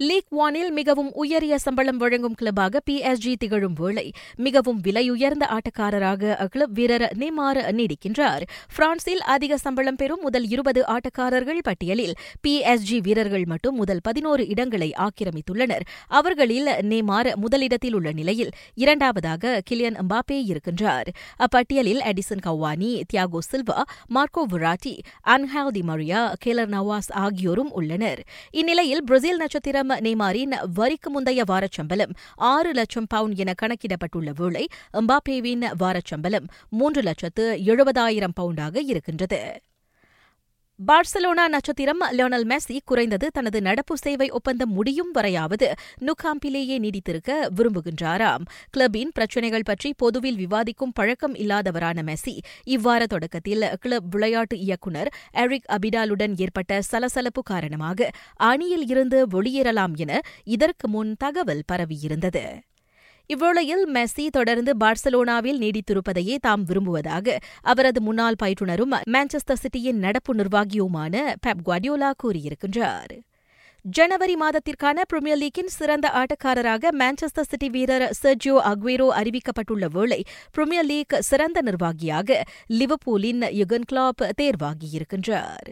League ஒனில் மிகவும் உயரிய சம்பளம் வழங்கும் கிளப்பாக பிஎஸ்ஜி திகழும் வேளை. மிகவும் விலையுயர்ந்த ஆட்டக்காரராக அக்ளப் வீரர் நெய்மார் நீடிக்கின்றார். பிரான்சில் அதிக சம்பளம் பெறும் முதல் இருபது ஆட்டக்காரர்கள் பட்டியலில் பிஎஸ்ஜி வீரர்கள் மட்டும் முதல் பதினோரு இடங்களை ஆக்கிரமித்துள்ளனர். அவர்களில் நெய்மார் முதலிடத்தில் உள்ள நிலையில் இரண்டாவதாக கிலியன் அம்பாப்பே இருக்கின்றார். அப்பட்டியலில் Edinson Cavani Thiago Silva Marco Verratti Angel Di Maria Keylor Navas ஆகியோரும் உள்ளனர். இந்நிலையில் பிரேசில் நட்சத்திரம் நெய்மாரின் வரிக்கு முந்தைய வாரச்சம்பளம் ஆறு லட்சம் பவுண்ட் என கணக்கிடப்பட்டுள்ள வேளை எம்பாப்பேவின் வாரச்சம்பளம் மூன்று லட்சத்து எழுபதாயிரம் பவுண்டாக இருக்கின்றது. பார்சலோனா நட்சத்திரம் லியோனல் மெஸ்ஸி குறைந்தது தனது நடப்பு சேவை ஒப்பந்தம் முடியும் வரையாவது நுகாம்பிலேயே நீடித்திருக்க விரும்புகின்றாராம். கிளப்பின் பிரச்சினைகள் பற்றி பொதுவில் விவாதிக்கும் பழக்கம் இல்லாதவரான மெஸ்ஸி இவ்வார தொடக்கத்தில் கிளப் விளையாட்டு இயக்குநர் எரிக் அபிடாலுடன் ஏற்பட்ட சலசலப்பு காரணமாக அணியில் இருந்து வெளியேறலாம் என இதற்கு முன் தகவல் பரவியிருந்தது. இவ்வேளையில் மெஸ்ஸி தொடர்ந்து பார்சலோனாவில் நீடித்திருப்பதையே தாம் விரும்புவதாக அவரது முன்னாள் பயிற்றுனரும் மான்செஸ்டர் சிட்டியின் நடப்பு நிர்வாகியுமான பெப் குவாடியோலா கூறியிருக்கின்றார். ஜனவரி மாதத்திற்கான பிரிமியர் லீக்கின் சிறந்த ஆட்டக்காரராக மான்செஸ்டர் சிட்டி வீரர் செர்ஜியோ அக்வேரோ அறிவிக்கப்பட்டுள்ள வேளை பிரிமியர் லீக் சிறந்த நிர்வாகியாக லிவர்பூலின் யுகன் கிளாப் தேர்வாகியிருக்கின்றார்.